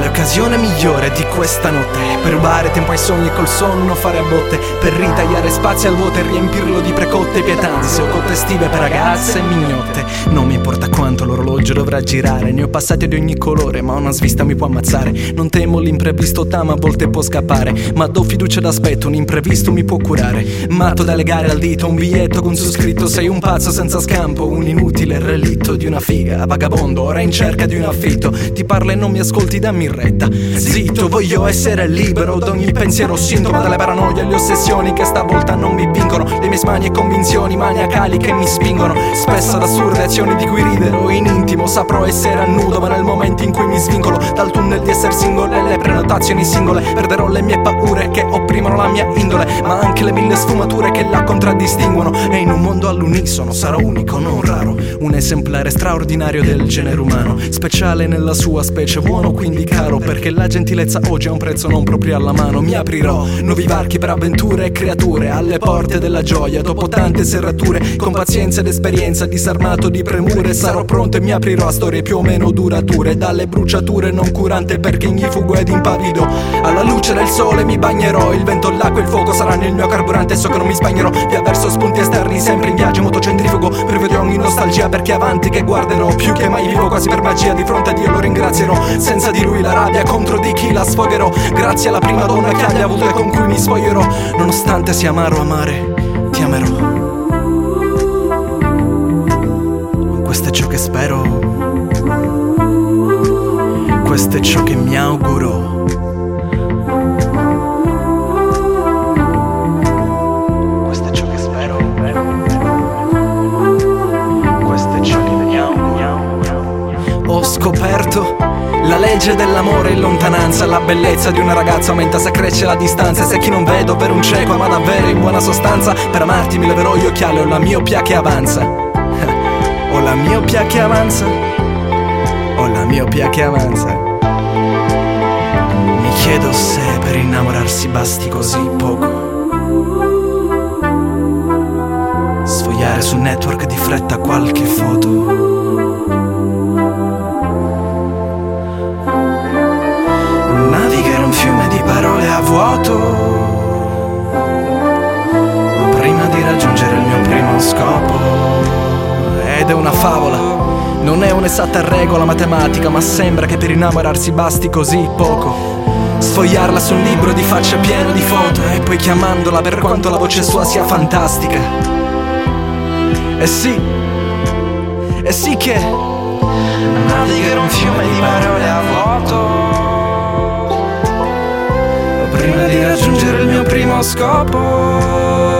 l'occasione migliore di questa notte. Per rubare tempo ai sogni e col sonno fare a botte Per ritagliare spazio al vuoto e riempirlo di precotte pietanze O cotte estive per ragazze e mignotte. Non mi importa quanto l'orologio dovrà girare Ne ho passati di ogni colore ma una svista mi può ammazzare. Non temo l'imprevisto, tama a volte può scappare Ma do fiducia d'aspetto, un imprevisto mi può curare. Matto da legare al dito, un biglietto con su scritto Sei un pazzo senza scampo, un inutile relitto di una figa. Vagabondo, ora in cerca di un affitto. Ti parla e non mi ascolti, dammi retta. Zitto, voglio essere libero d'ogni pensiero. Sintomo delle paranoie le ossessioni che stavolta non mi vincono. Le mie smanie e convinzioni maniacali che mi spingono. Spesso ad assurde azioni di cui ridero in intimo. Saprò essere a nudo ma nel momento in cui mi svincolo Dal tunnel di essere singolo e le prenotazioni singole. Perderò le mie paure che opprimono la mia indole Ma anche le mille sfumature che la contraddistinguono. E in un mondo all'unisono sarò unico, non raro. Un esemplare straordinario del genere umano. Speciale nella sua specie, buono quindi caro Perché la gentilezza oggi ha un prezzo non proprio alla mano. Mi aprirò nuovi varchi per avventure e creature Alle porte della gioia. Dopo tante serrature Con pazienza ed esperienza disarmato di premure Sarò pronto e mi aprirò a storie più o meno durature. Dalle bruciature non curante perché ignifugo ed impavido Alla luce del sole mi bagnerò. Il vento, l'acqua e il fuoco saranno il mio carburante So che non mi spagnerò. Via verso spunti esterni Sempre in viaggio ogni nostalgia perché avanti che guarderò. Più che mai vivo quasi per magia Di fronte a Dio lo ringrazierò. Senza di lui la rabbia contro di chi la sfogherò. Grazie alla prima donna che abbia avuto e con cui mi spoglierò Nonostante sia amaro amare Ti amerò. Questo è ciò che spero. Questo è ciò che mi auguro scoperto la legge dell'amore in lontananza. La bellezza di una ragazza aumenta se cresce la distanza. E se chi non vedo per un cieco ma davvero in buona sostanza Per amarti mi leverò gli occhiali Ho la miopia che avanza. Ho la miopia che avanza. Ho la miopia che avanza. Mi chiedo se per innamorarsi basti così poco. Sfogliare su network di fretta qualche foto scopo Ed è una favola. Non è un'esatta regola matematica Ma sembra che per innamorarsi basti così poco. Sfogliarla su un libro di faccia pieno di foto E poi chiamandola per quanto la voce sua sia fantastica. E sì E sì che Navigare un fiume di parole a vuoto prima di raggiungere il mio primo scopo.